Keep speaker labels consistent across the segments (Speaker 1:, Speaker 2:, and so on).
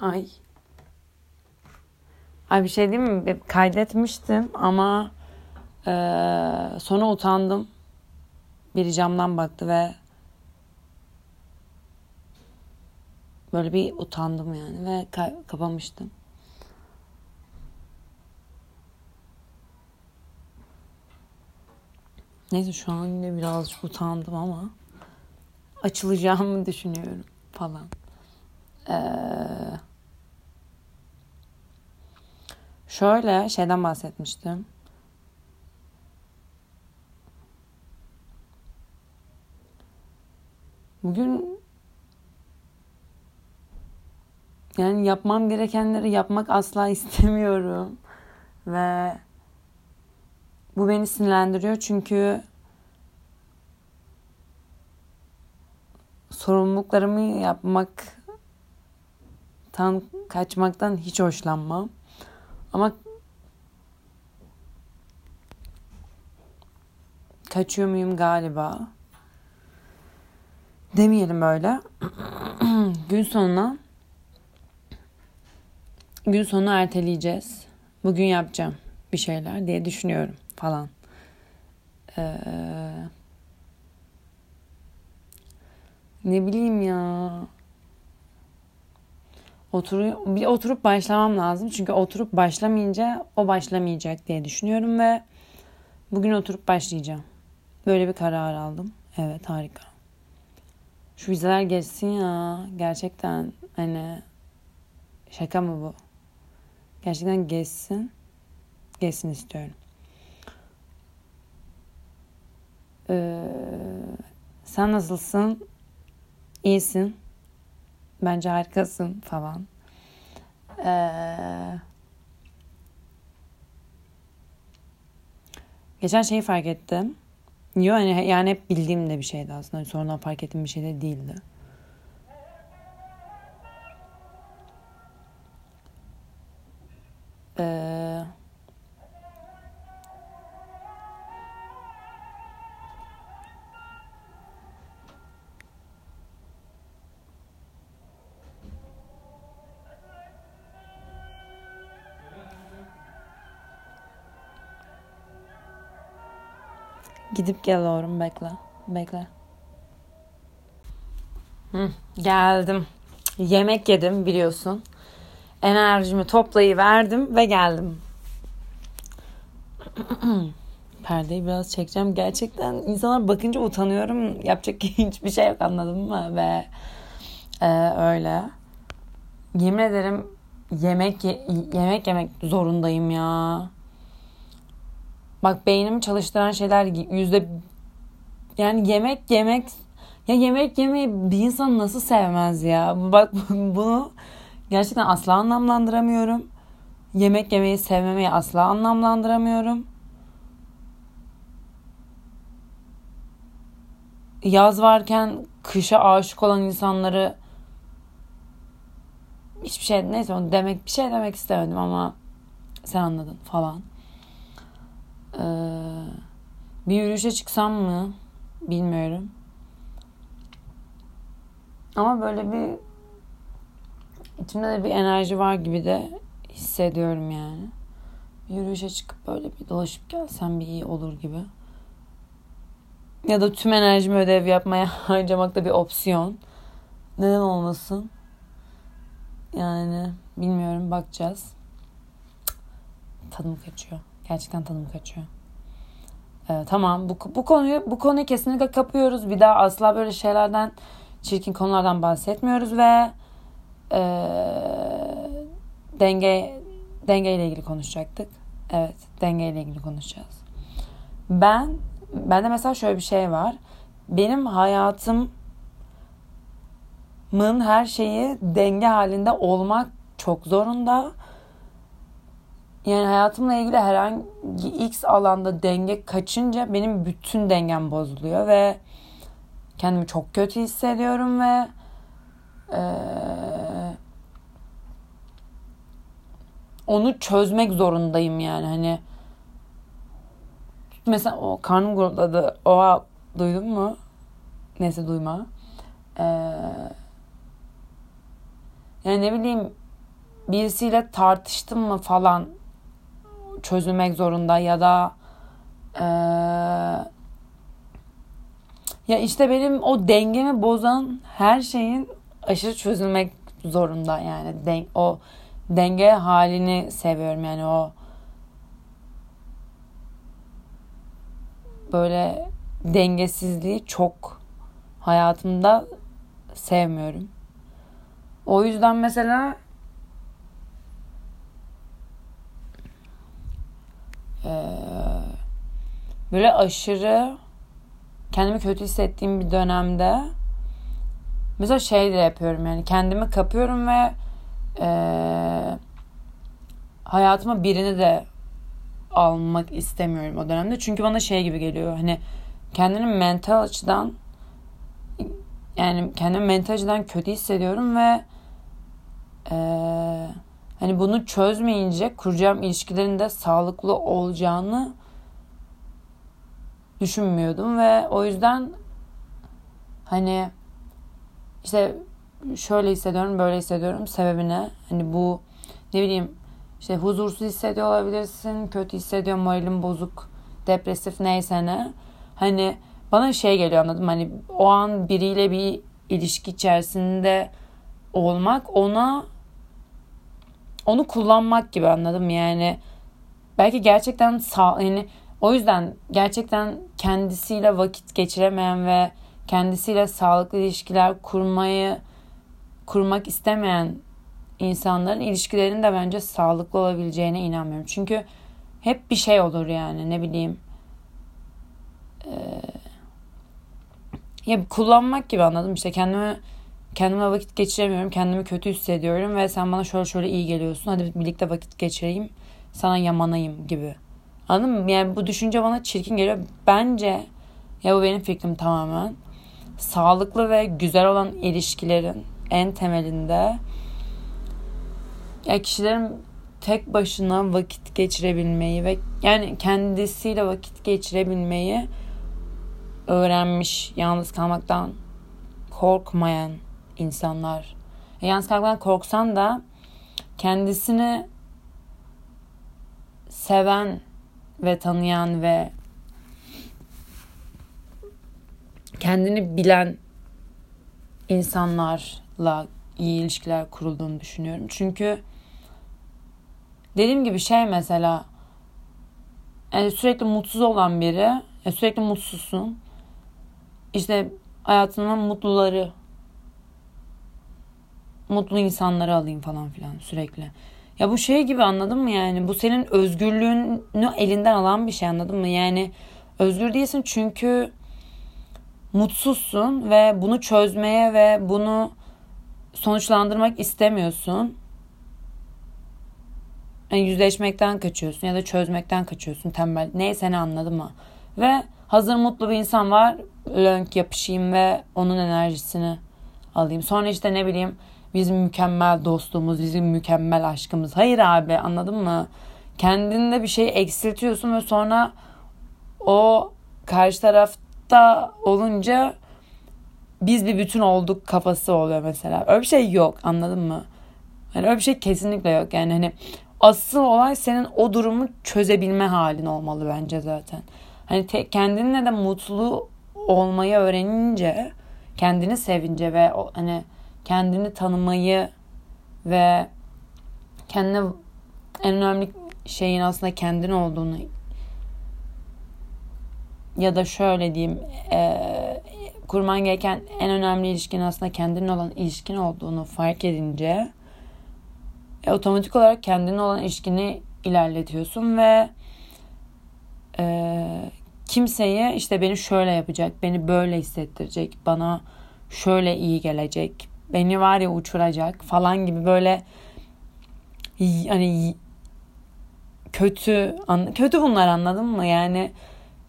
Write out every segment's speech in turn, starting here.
Speaker 1: Ay. Ay bir şey diyeyim mi? Kaydetmiştim ama e, sonra utandım. Biri camdan baktı ve böyle bir utandım yani ve ka- kapamıştım. Neyse şu an yine birazcık utandım ama açılacağımı düşünüyorum falan. Ee, şöyle şeyden bahsetmiştim. Bugün yani yapmam gerekenleri yapmak asla istemiyorum. Ve bu beni sinirlendiriyor çünkü sorumluluklarımı yapmaktan kaçmaktan hiç hoşlanmam. Ama kaçıyor muyum galiba? Demeyelim böyle. gün sonuna gün sonu erteleyeceğiz. Bugün yapacağım bir şeyler diye düşünüyorum falan. Ee, ne bileyim ya. Otur, bir oturup başlamam lazım. Çünkü oturup başlamayınca o başlamayacak diye düşünüyorum ve bugün oturup başlayacağım. Böyle bir karar aldım. Evet harika. Şu vizeler geçsin ya. Gerçekten hani şaka mı bu? Gerçekten geçsin. Geçsin istiyorum. Ee, sen nasılsın? İyisin. Bence harikasın falan. Ee, geçen şeyi fark ettim. Yok yani, yani hep bildiğim de bir şeydi aslında. Sonradan fark ettiğim bir şey de değildi. Gidip geliyorum bekle. Bekle. Hı, geldim. Yemek yedim biliyorsun. Enerjimi toplayıverdim ve geldim. Perdeyi biraz çekeceğim. Gerçekten insanlar bakınca utanıyorum. Yapacak hiçbir şey yok anladın mı? Ve e, öyle. Yemin ederim yemek yemek yemek zorundayım ya. Bak beynimi çalıştıran şeyler yüzde yani yemek yemek ya yemek yemeyi bir insan nasıl sevmez ya? Bak bunu gerçekten asla anlamlandıramıyorum. Yemek yemeyi sevmemeyi asla anlamlandıramıyorum. Yaz varken kışa aşık olan insanları hiçbir şey neyse onu demek bir şey demek istemedim ama sen anladın falan. Ee, bir yürüyüşe çıksam mı bilmiyorum. Ama böyle bir içimde de bir enerji var gibi de hissediyorum yani. Bir yürüyüşe çıkıp böyle bir dolaşıp gelsem bir iyi olur gibi. Ya da tüm enerjimi ödev yapmaya harcamak da bir opsiyon. Neden olmasın? Yani bilmiyorum bakacağız. Tadım kaçıyor. Gerçekten tadım kaçıyor. Ee, tamam bu, bu konuyu bu konuyu kesinlikle kapıyoruz. Bir daha asla böyle şeylerden çirkin konulardan bahsetmiyoruz ve e, denge denge ile ilgili konuşacaktık. Evet, denge ile ilgili konuşacağız. Ben bende mesela şöyle bir şey var. Benim hayatımın her şeyi denge halinde olmak çok zorunda yani hayatımla ilgili herhangi X alanda denge kaçınca benim bütün dengem bozuluyor ve kendimi çok kötü hissediyorum ve e, onu çözmek zorundayım yani. Hani mesela o karnım guruldadı. Oha duydun mu? Neyse duyma. Ee, yani ne bileyim birisiyle tartıştım mı falan çözülmek zorunda ya da ee, ya işte benim o dengemi bozan her şeyin aşırı çözülmek zorunda yani den o denge halini seviyorum yani o böyle dengesizliği çok hayatımda sevmiyorum. O yüzden mesela böyle aşırı kendimi kötü hissettiğim bir dönemde mesela şey de yapıyorum yani kendimi kapıyorum ve e, hayatıma birini de almak istemiyorum o dönemde. Çünkü bana şey gibi geliyor hani kendini mental açıdan yani kendimi mental açıdan kötü hissediyorum ve e, hani bunu çözmeyince kuracağım ilişkilerin de sağlıklı olacağını düşünmüyordum ve o yüzden hani işte şöyle hissediyorum böyle hissediyorum sebebine. Hani bu ne bileyim işte huzursuz hissediyor olabilirsin kötü hissediyor moralin bozuk depresif neyse ne. Hani bana şey geliyor anladım hani o an biriyle bir ilişki içerisinde olmak ona onu kullanmak gibi anladım yani belki gerçekten sağ yani o yüzden gerçekten kendisiyle vakit geçiremeyen ve kendisiyle sağlıklı ilişkiler kurmayı kurmak istemeyen insanların ilişkilerinin de bence sağlıklı olabileceğine inanmıyorum. Çünkü hep bir şey olur yani ne bileyim. Ee, ya kullanmak gibi anladım işte kendimi kendime vakit geçiremiyorum. Kendimi kötü hissediyorum ve sen bana şöyle şöyle iyi geliyorsun. Hadi birlikte vakit geçireyim. Sana yamanayım gibi. Anladın mı? Yani bu düşünce bana çirkin geliyor. Bence ya bu benim fikrim tamamen. Sağlıklı ve güzel olan ilişkilerin en temelinde ya kişilerin tek başına vakit geçirebilmeyi ve yani kendisiyle vakit geçirebilmeyi öğrenmiş, yalnız kalmaktan korkmayan insanlar. E, yalnız korksan da kendisini seven ve tanıyan ve kendini bilen insanlarla iyi ilişkiler kurulduğunu düşünüyorum. Çünkü dediğim gibi şey mesela yani sürekli mutsuz olan biri yani sürekli mutsuzsun. İşte hayatına mutluları mutlu insanları alayım falan filan sürekli. Ya bu şey gibi anladın mı yani? Bu senin özgürlüğünü elinden alan bir şey anladın mı? Yani özgür değilsin çünkü mutsuzsun ve bunu çözmeye ve bunu sonuçlandırmak istemiyorsun. Yani yüzleşmekten kaçıyorsun ya da çözmekten kaçıyorsun tembel. Neyse ne anladın mı? Ve hazır mutlu bir insan var. Lönk yapışayım ve onun enerjisini alayım. Sonra işte ne bileyim bizim mükemmel dostluğumuz, bizim mükemmel aşkımız. Hayır abi anladın mı? Kendinde bir şey eksiltiyorsun ve sonra o karşı tarafta olunca biz bir bütün olduk kafası oluyor mesela. Öyle bir şey yok anladın mı? Yani öyle bir şey kesinlikle yok. Yani hani asıl olay senin o durumu çözebilme halin olmalı bence zaten. Hani te, kendinle de mutlu olmayı öğrenince, kendini sevince ve o, hani kendini tanımayı ve kendine en önemli şeyin aslında kendin olduğunu ya da şöyle diyeyim e, kurman gereken en önemli ilişkin aslında kendinin olan ilişkin olduğunu fark edince e, otomatik olarak kendine olan ilişkini ilerletiyorsun ve e, kimseye işte beni şöyle yapacak, beni böyle hissettirecek, bana şöyle iyi gelecek, beni var ya uçuracak falan gibi böyle hani kötü kötü bunlar anladın mı? Yani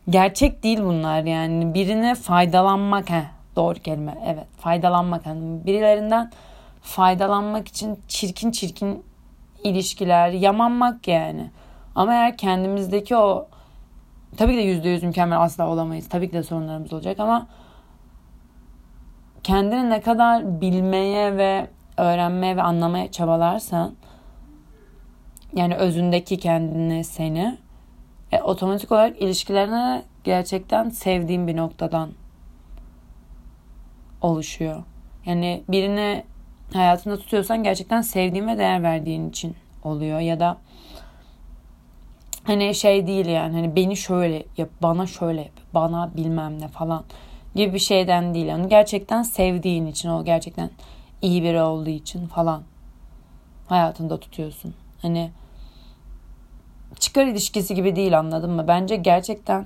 Speaker 1: gerçek değil bunlar yani. Birine faydalanmak he doğru kelime evet faydalanmak yani birilerinden faydalanmak için çirkin çirkin ilişkiler yamanmak yani. Ama eğer kendimizdeki o tabii ki de yüzde yüz mükemmel asla olamayız. Tabii ki de sorunlarımız olacak ama kendini ne kadar bilmeye ve öğrenmeye ve anlamaya çabalarsan yani özündeki kendini seni e, otomatik olarak ilişkilerine gerçekten sevdiğin bir noktadan oluşuyor. Yani birini hayatında tutuyorsan gerçekten sevdiğin ve değer verdiğin için oluyor ya da hani şey değil yani hani beni şöyle yap bana şöyle yap bana bilmem ne falan gibi bir şeyden değil. Yani gerçekten sevdiğin için o gerçekten iyi biri olduğu için falan hayatında tutuyorsun. Hani çıkar ilişkisi gibi değil anladın mı? Bence gerçekten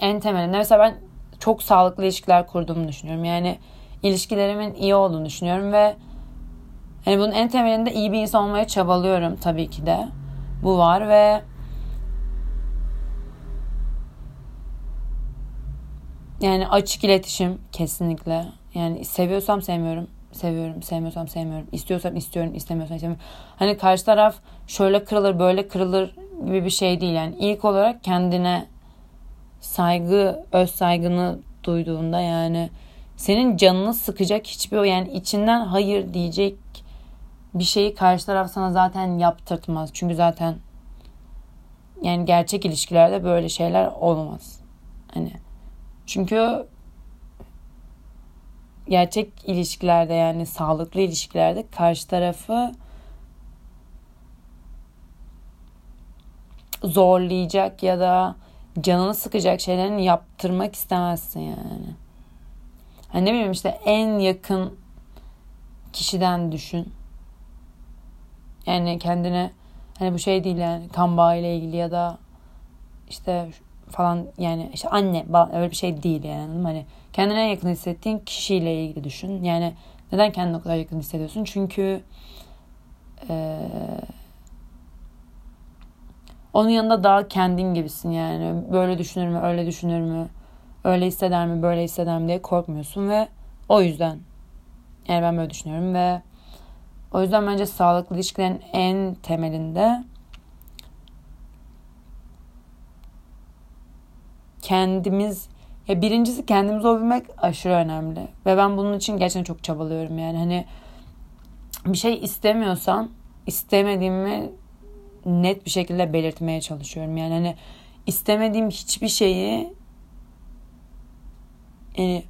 Speaker 1: en temelinde. Mesela ben çok sağlıklı ilişkiler kurduğumu düşünüyorum. Yani ilişkilerimin iyi olduğunu düşünüyorum ve hani bunun en temelinde iyi bir insan olmaya çabalıyorum tabii ki de. Bu var ve Yani açık iletişim kesinlikle. Yani seviyorsam sevmiyorum. Seviyorum, sevmiyorsam sevmiyorum. İstiyorsam istiyorum, istemiyorsam istemiyorum. Hani karşı taraf şöyle kırılır, böyle kırılır gibi bir şey değil. Yani ilk olarak kendine saygı, öz saygını duyduğunda yani senin canını sıkacak hiçbir yani içinden hayır diyecek bir şeyi karşı taraf sana zaten yaptırtmaz. Çünkü zaten yani gerçek ilişkilerde böyle şeyler olmaz. Hani çünkü gerçek ilişkilerde yani sağlıklı ilişkilerde karşı tarafı zorlayacak ya da canını sıkacak şeylerini yaptırmak istemezsin yani. Hani ne bileyim işte en yakın kişiden düşün. Yani kendine hani bu şey değil yani kan bağı ile ilgili ya da işte falan yani işte anne öyle bir şey değil yani hani kendine en yakın hissettiğin kişiyle ilgili düşün. Yani neden kendine o kadar yakın hissediyorsun? Çünkü e, onun yanında daha kendin gibisin yani. Böyle düşünür mü, öyle düşünür mü, öyle hisseder mi, böyle hisseder mi diye korkmuyorsun ve o yüzden yani ben böyle düşünüyorum ve o yüzden bence sağlıklı ilişkilerin en temelinde kendimiz ya birincisi kendimizi olabilmek aşırı önemli. Ve ben bunun için gerçekten çok çabalıyorum yani. Hani bir şey istemiyorsan istemediğimi net bir şekilde belirtmeye çalışıyorum. Yani hani istemediğim hiçbir şeyi yani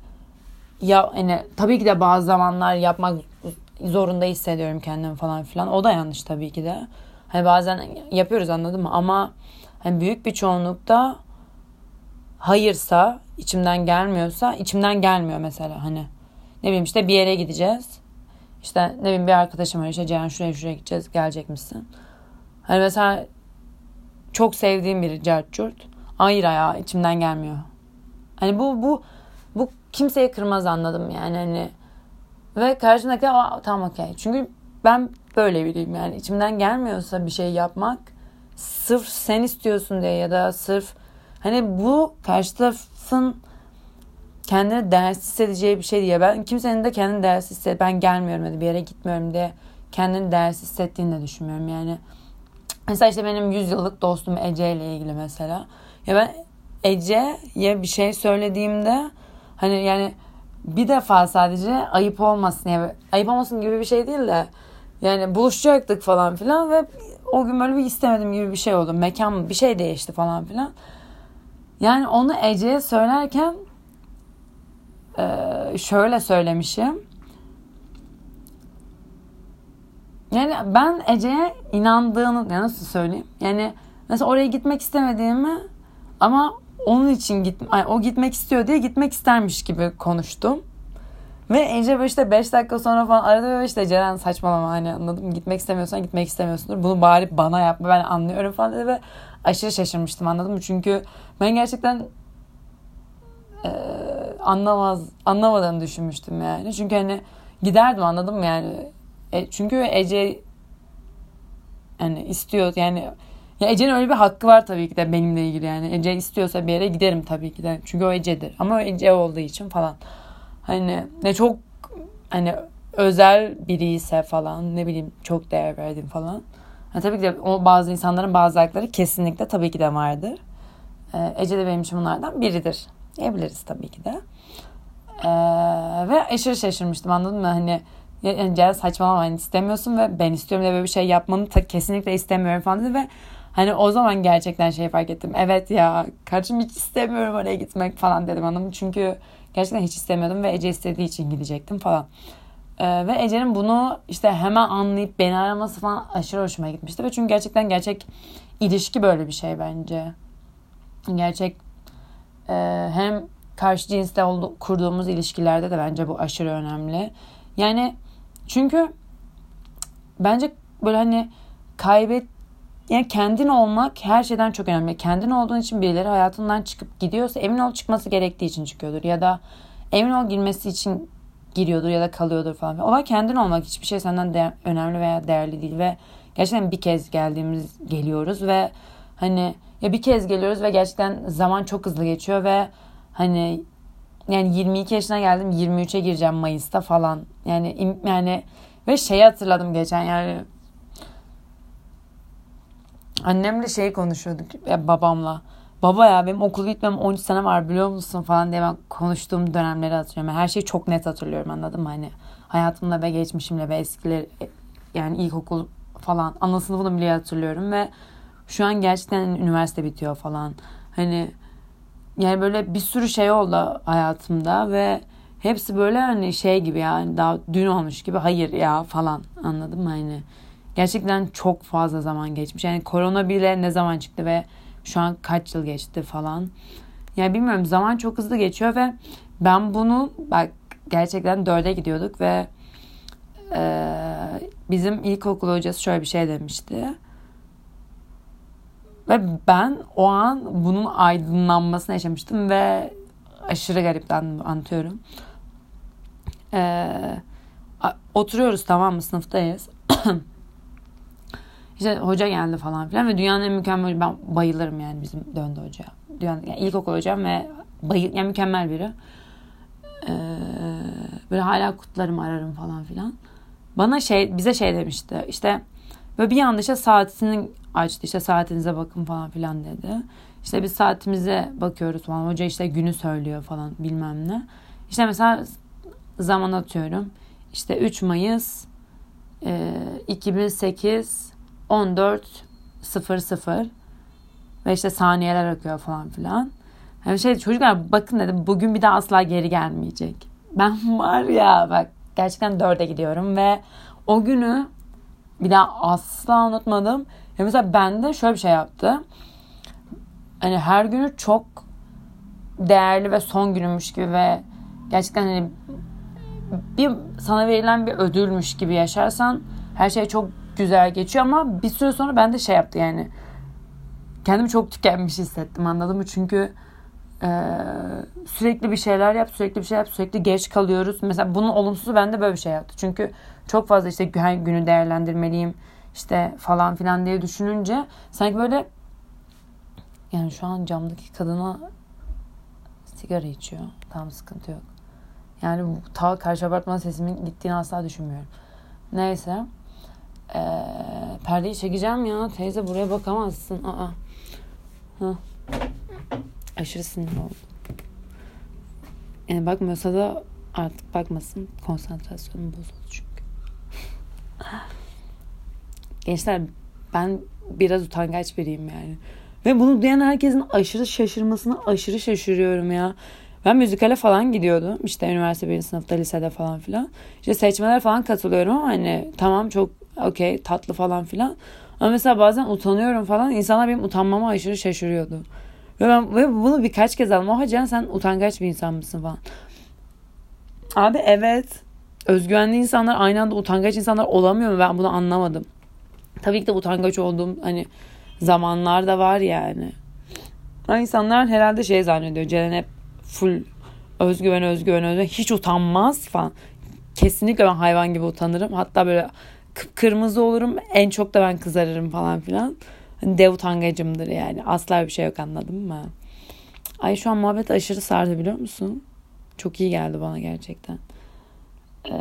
Speaker 1: ya hani tabii ki de bazı zamanlar yapmak zorunda hissediyorum kendimi falan filan. O da yanlış tabii ki de. Hani bazen yapıyoruz anladın mı? Ama hani büyük bir çoğunlukta hayırsa içimden gelmiyorsa içimden gelmiyor mesela hani ne bileyim işte bir yere gideceğiz işte ne bileyim bir arkadaşım var işte Ceren şuraya şuraya gideceğiz gelecek misin? Hani mesela çok sevdiğim biri Cercurt. Hayır ya içimden gelmiyor. Hani bu bu bu kimseye kırmaz anladım yani hani ve karşımdaki tamam okey. Çünkü ben böyle biriyim yani içimden gelmiyorsa bir şey yapmak sırf sen istiyorsun diye ya da sırf Hani bu karşı tarafın kendine değersiz hissedeceği bir şey diye ben kimsenin de kendini değersiz hisset ben gelmiyorum ya bir yere gitmiyorum diye kendini değersiz hissettiğini de düşünmüyorum yani. Mesela işte benim 100 yıllık dostum Ece ile ilgili mesela. Ya ben Ece'ye bir şey söylediğimde hani yani bir defa sadece ayıp olmasın yani ayıp olmasın gibi bir şey değil de yani buluşacaktık falan filan ve o gün böyle bir istemedim gibi bir şey oldu. Mekan bir şey değişti falan filan. Yani onu Ece'ye söylerken şöyle söylemişim. Yani ben Ece'ye inandığını nasıl söyleyeyim? Yani mesela oraya gitmek istemediğimi ama onun için git, o gitmek istiyor diye gitmek istermiş gibi konuştum. Ve Ece böyle işte 5 dakika sonra falan aradı ve işte Ceren saçmalama hani anladım gitmek istemiyorsan gitmek istemiyorsundur. Bunu bari bana yapma ben anlıyorum falan dedi ve aşırı şaşırmıştım anladın mı? Çünkü ben gerçekten e, anlamaz anlamadığını düşünmüştüm yani. Çünkü hani giderdim anladın mı yani? E, çünkü Ece yani istiyor yani ya Ece'nin öyle bir hakkı var tabii ki de benimle ilgili yani. Ece istiyorsa bir yere giderim tabii ki de. Çünkü o Ece'dir. Ama o Ece olduğu için falan. Hani ne çok hani özel biri ise falan ne bileyim çok değer verdim falan. Yani tabii ki de o bazı insanların bazı hakları kesinlikle tabii ki de vardır. Ee, Ece de benim için bunlardan biridir. Diyebiliriz tabii ki de. Ee, ve aşırı şaşırmıştım anladın mı? Hani Yani saçmalama hani istemiyorsun ve ben istiyorum diye böyle bir şey yapmanı ta, kesinlikle istemiyorum falan dedi ve hani o zaman gerçekten şey fark ettim. Evet ya kardeşim hiç istemiyorum oraya gitmek falan dedim hanım. Çünkü gerçekten hiç istemiyordum ve Ece istediği için gidecektim falan. Ee, ve Ece'nin bunu işte hemen anlayıp beni araması falan aşırı hoşuma gitmişti. Ve çünkü gerçekten gerçek ilişki böyle bir şey bence. Gerçek e, hem karşı cinsle oldu, kurduğumuz ilişkilerde de bence bu aşırı önemli. Yani çünkü bence böyle hani kaybet yani kendin olmak her şeyden çok önemli. Kendin olduğun için birileri hayatından çıkıp gidiyorsa emin ol çıkması gerektiği için çıkıyordur. Ya da emin ol girmesi için giriyordur ya da kalıyordur falan. Olay kendin olmak hiçbir şey senden de önemli veya değerli değil ve gerçekten bir kez geldiğimiz geliyoruz ve hani ya bir kez geliyoruz ve gerçekten zaman çok hızlı geçiyor ve hani yani 22 yaşına geldim 23'e gireceğim Mayıs'ta falan. Yani yani ve şeyi hatırladım geçen yani annemle şey konuşuyorduk ya babamla. Baba ya benim okul bitmem 13 sene var biliyor musun falan diye ben konuştuğum dönemleri hatırlıyorum. her şeyi çok net hatırlıyorum anladın mı? Hani hayatımda ve geçmişimle ve eskiler yani ilkokul falan ana sınıfını bile hatırlıyorum ve şu an gerçekten üniversite bitiyor falan. Hani yani böyle bir sürü şey oldu hayatımda ve hepsi böyle hani şey gibi yani daha dün olmuş gibi hayır ya falan anladın mı hani gerçekten çok fazla zaman geçmiş yani korona bile ne zaman çıktı ve şu an kaç yıl geçti falan yani bilmiyorum zaman çok hızlı geçiyor ve ben bunu bak gerçekten dörde gidiyorduk ve e, bizim ilkokul hocası şöyle bir şey demişti ve ben o an bunun aydınlanmasını yaşamıştım ve aşırı garipten anlatıyorum. Ee, oturuyoruz tamam mı sınıftayız. İşte hoca geldi falan filan ve dünyanın en mükemmel ben bayılırım yani bizim döndü hoca. Dünyanın, yani ilkokul hocam ve bayıl, yani mükemmel biri. Ee, böyle hala kutlarım ararım falan filan. Bana şey bize şey demişti işte ve bir anda işte saatini açtı işte saatinize bakın falan filan dedi. İşte biz saatimize bakıyoruz falan. Hoca işte günü söylüyor falan bilmem ne. İşte mesela zaman atıyorum. İşte 3 Mayıs e, 2008 14 00 ve işte saniyeler akıyor falan filan. Yani şey çocuklar bakın dedim bugün bir daha asla geri gelmeyecek. Ben var ya bak gerçekten dörde gidiyorum ve o günü bir daha asla unutmadım. Ya mesela bende şöyle bir şey yaptı. Hani her günü çok değerli ve son günümmüş gibi ve gerçekten hani bir sana verilen bir ödülmüş gibi yaşarsan her şey çok güzel geçiyor ama bir süre sonra ben de şey yaptı yani kendimi çok tükenmiş hissettim anladın mı? Çünkü e, sürekli bir şeyler yap, sürekli bir şey yap, sürekli geç kalıyoruz. Mesela bunun olumsuzu bende böyle bir şey yaptı. Çünkü çok fazla işte her günü değerlendirmeliyim işte falan filan diye düşününce sanki böyle yani şu an camdaki kadına sigara içiyor. Tam sıkıntı yok. Yani ta karşı apartman sesimin gittiğini asla düşünmüyorum. Neyse. Ee, perdeyi çekeceğim ya. Teyze buraya bakamazsın. Aa. Ha. Aşırı sinir oldum. Yani bakmıyorsa da artık bakmasın. Konsantrasyonum bozuldu çünkü. Gençler ben biraz utangaç biriyim yani. Ve bunu duyan herkesin aşırı şaşırmasına aşırı şaşırıyorum ya. Ben müzikale falan gidiyordum. İşte üniversite birinci sınıfta, lisede falan filan. İşte seçmeler falan katılıyorum ama hani tamam çok okey tatlı falan filan. Ama mesela bazen utanıyorum falan. İnsanlar benim utanmama aşırı şaşırıyordu. Ve ben ve bunu birkaç kez aldım. Oha Can sen utangaç bir insan mısın falan. Abi evet. Özgüvenli insanlar aynı anda utangaç insanlar olamıyor mu? Ben bunu anlamadım. Tabii ki de utangaç olduğum hani zamanlar da var yani. Ama insanlar herhalde şey zannediyor. Ceren hep full özgüven özgüven özgüven hiç utanmaz falan. Kesinlikle ben hayvan gibi utanırım. Hatta böyle kırmızı olurum. En çok da ben kızarırım falan filan. Hani dev utangacımdır yani. Asla bir şey yok anladın mı? Ay şu an muhabbet aşırı sardı biliyor musun? Çok iyi geldi bana gerçekten. Ee,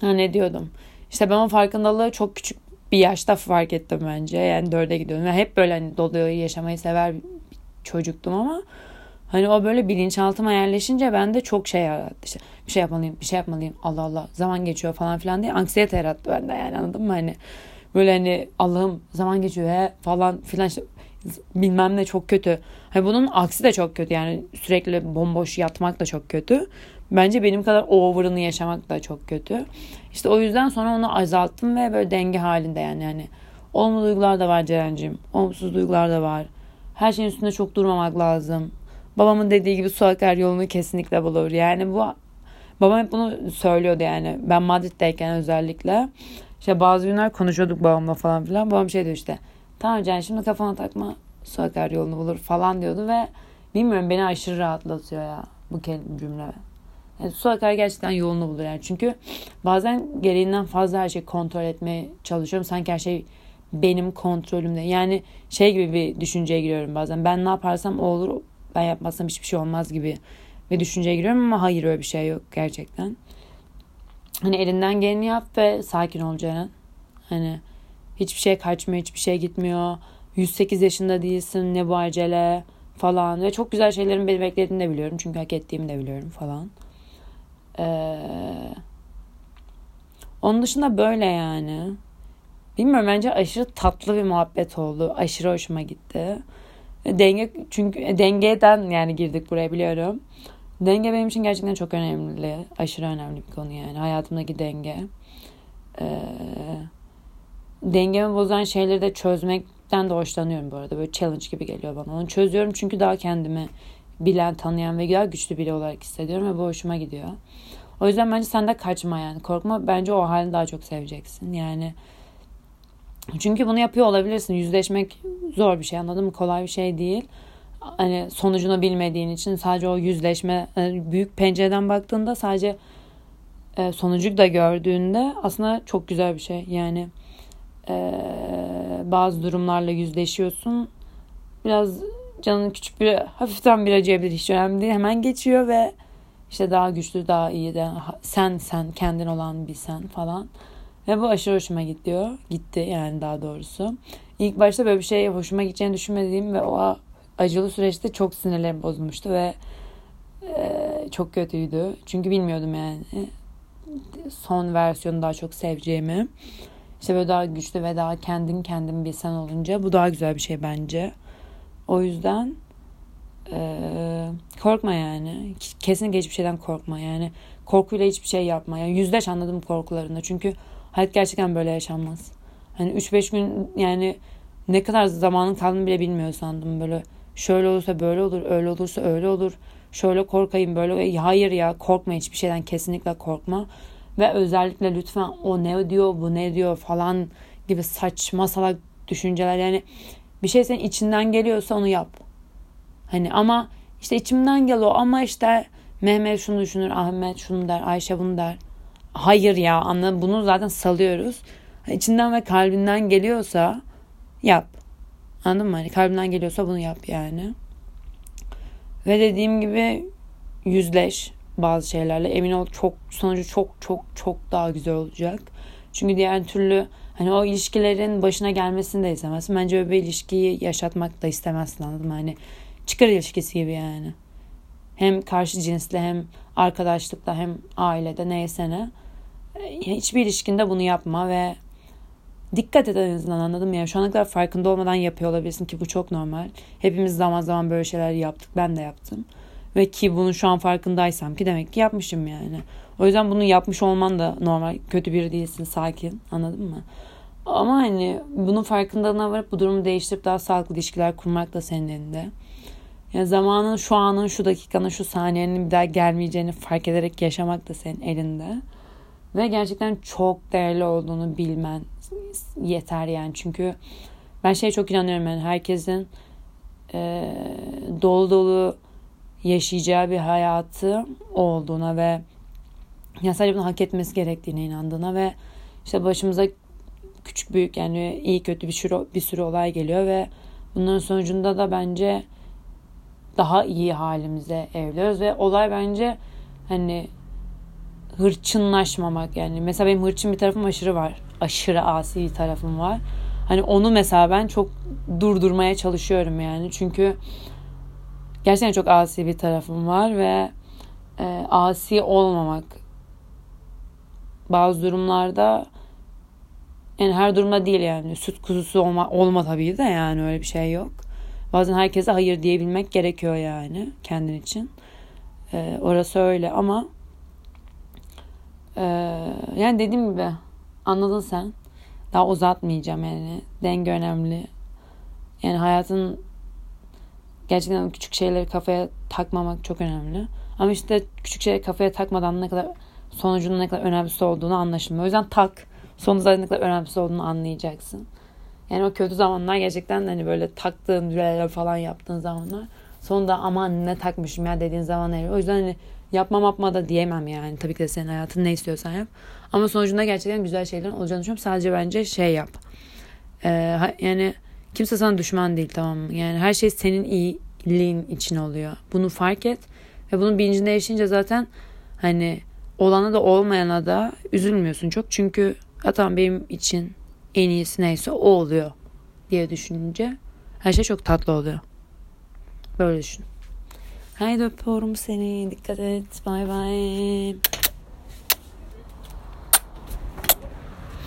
Speaker 1: ha ne diyordum? İşte ben o farkındalığı çok küçük bir yaşta fark ettim bence. Yani dörde gidiyorum. Yani hep böyle hani dolu yaşamayı sever çocuktum ama Hani o böyle bilinçaltıma yerleşince ben de çok şey yarattı. İşte bir şey yapmalıyım, bir şey yapmalıyım. Allah Allah zaman geçiyor falan filan diye anksiyete yarattı bende yani anladın mı? Hani böyle hani Allah'ım zaman geçiyor he falan filan işte bilmem ne çok kötü. Hani bunun aksi de çok kötü yani sürekli bomboş yatmak da çok kötü. Bence benim kadar over'ını yaşamak da çok kötü. İşte o yüzden sonra onu azalttım ve böyle denge halinde yani hani olumlu duygular da var Ceren'cim. Olumsuz duygular da var. Her şeyin üstünde çok durmamak lazım. Babamın dediği gibi su akar yolunu kesinlikle bulur. Yani bu babam hep bunu söylüyordu yani. Ben Madrid'deyken özellikle. İşte bazı günler konuşuyorduk babamla falan filan. Babam şey diyor işte. Tamam Can şimdi kafana takma su akar yolunu bulur falan diyordu ve bilmiyorum beni aşırı rahatlatıyor ya bu cümle. Yani su akar gerçekten yolunu bulur yani. Çünkü bazen gereğinden fazla her şeyi kontrol etmeye çalışıyorum. Sanki her şey benim kontrolümde. Yani şey gibi bir düşünceye giriyorum bazen. Ben ne yaparsam o olur. Ben yapmazsam hiçbir şey olmaz gibi ve düşünceye giriyorum ama hayır öyle bir şey yok gerçekten. Hani elinden geleni yap ve sakin ol Ceren. Hani hiçbir şey kaçmıyor, hiçbir şey gitmiyor. 108 yaşında değilsin, ne bu acele falan. Ve çok güzel şeylerin beni beklediğini de biliyorum. Çünkü hak ettiğimi de biliyorum falan. Ee, onun dışında böyle yani. Bilmiyorum bence aşırı tatlı bir muhabbet oldu. Aşırı hoşuma gitti. Denge çünkü dengeden yani girdik buraya biliyorum. Denge benim için gerçekten çok önemli. Aşırı önemli bir konu yani. Hayatımdaki denge. Ee, dengemi bozan şeyleri de çözmekten de hoşlanıyorum bu arada. Böyle challenge gibi geliyor bana. Onu çözüyorum çünkü daha kendimi bilen, tanıyan ve daha güçlü biri olarak hissediyorum ve bu hoşuma gidiyor. O yüzden bence sen de kaçma yani. Korkma. Bence o halini daha çok seveceksin. Yani çünkü bunu yapıyor olabilirsin. Yüzleşmek zor bir şey anladın mı? Kolay bir şey değil. Hani sonucunu bilmediğin için sadece o yüzleşme e, büyük pencereden baktığında sadece e, sonucu da gördüğünde aslında çok güzel bir şey. Yani e, bazı durumlarla yüzleşiyorsun. Biraz canın küçük bir hafiften bir acıyabilir hiç önemli değil. Hemen geçiyor ve işte daha güçlü daha iyi de sen sen kendin olan bir sen falan. Ve bu aşırı hoşuma gidiyor. Gitti yani daha doğrusu. İlk başta böyle bir şey hoşuma gideceğini düşünmediğim ve o acılı süreçte çok sinirlerim bozulmuştu ve e, çok kötüydü. Çünkü bilmiyordum yani son versiyonu daha çok seveceğimi. İşte böyle daha güçlü ve daha kendin kendin bir sen olunca bu daha güzel bir şey bence. O yüzden e, korkma yani. Kesinlikle hiçbir şeyden korkma yani. Korkuyla hiçbir şey yapma. Yani yüzleş anladım korkularında. Çünkü hayat gerçekten böyle yaşanmaz. Hani 3-5 gün yani ne kadar zamanın kaldığını bile bilmiyor sandım. Böyle şöyle olursa böyle olur, öyle olursa öyle olur. Şöyle korkayım böyle. Hayır ya korkma hiçbir şeyden kesinlikle korkma. Ve özellikle lütfen o ne diyor bu ne diyor falan gibi saçma salak düşünceler yani bir şey senin içinden geliyorsa onu yap. Hani ama işte içimden geliyor ama işte Mehmet şunu düşünür, Ahmet şunu der, Ayşe bunu der. Hayır ya anla bunu zaten salıyoruz. İçinden ve kalbinden geliyorsa yap. Anladın mı? Hani kalbinden geliyorsa bunu yap yani. Ve dediğim gibi yüzleş bazı şeylerle. Emin ol çok sonucu çok çok çok daha güzel olacak. Çünkü diğer türlü hani o ilişkilerin başına gelmesini de istemezsin. Bence öyle bir ilişkiyi yaşatmak da istemezsin anladın mı? Hani çıkar ilişkisi gibi yani. Hem karşı cinsle hem arkadaşlıkta hem ailede neyse ne. Hiçbir ilişkinde bunu yapma ve dikkat et en azından anladım ya. Şu ana kadar farkında olmadan yapıyor olabilirsin ki bu çok normal. Hepimiz zaman zaman böyle şeyler yaptık. Ben de yaptım. Ve ki bunun şu an farkındaysam ki demek ki yapmışım yani. O yüzden bunu yapmış olman da normal. Kötü biri değilsin, sakin. Anladın mı? Ama hani bunun farkındalığına varıp bu durumu değiştirip daha sağlıklı ilişkiler kurmak da senin elinde. Yani zamanın şu anın, şu dakikanın, şu saniyenin bir daha gelmeyeceğini fark ederek yaşamak da senin elinde. Ve gerçekten çok değerli olduğunu bilmen yeter yani. Çünkü ben şeye çok inanıyorum yani herkesin e, dolu dolu yaşayacağı bir hayatı olduğuna ve ya sadece bunu hak etmesi gerektiğine inandığına ve işte başımıza küçük büyük yani iyi kötü bir sürü, bir sürü olay geliyor ve bunların sonucunda da bence daha iyi halimize evliyoruz ve olay bence hani hırçınlaşmamak yani. Mesela benim hırçın bir tarafım aşırı var aşırı asi bir tarafım var. Hani onu mesela ben çok durdurmaya çalışıyorum yani. Çünkü gerçekten çok asi bir tarafım var ve e, asi olmamak bazı durumlarda yani her durumda değil yani. Süt kuzusu olma, olma tabii de yani öyle bir şey yok. Bazen herkese hayır diyebilmek gerekiyor yani kendin için. Ee, orası öyle ama e, yani dediğim gibi anladın sen. Daha uzatmayacağım yani. Denge önemli. Yani hayatın gerçekten küçük şeyleri kafaya takmamak çok önemli. Ama işte küçük şeyleri kafaya takmadan ne kadar sonucunun ne kadar önemlisi olduğunu anlaşılmıyor. O yüzden tak. Sonu zaten ne kadar önemlisi olduğunu anlayacaksın. Yani o kötü zamanlar gerçekten hani böyle taktığın falan yaptığın zamanlar sonunda aman ne takmışım ya dediğin zaman eriyor. O yüzden hani yapmam yapma da diyemem yani. Tabii ki de senin hayatın ne istiyorsan yap. Ama sonucunda gerçekten güzel şeylerin olacağını düşünüyorum. Sadece bence şey yap. Ee, yani kimse sana düşman değil tamam mı? Yani her şey senin iyiliğin için oluyor. Bunu fark et ve bunun bilincinde yaşayınca zaten hani olana da olmayana da üzülmüyorsun çok. Çünkü zaten benim için en iyisi neyse o oluyor diye düşününce her şey çok tatlı oluyor. Böyle düşün. Haydi öpüyorum seni. Dikkat et. Bay bay.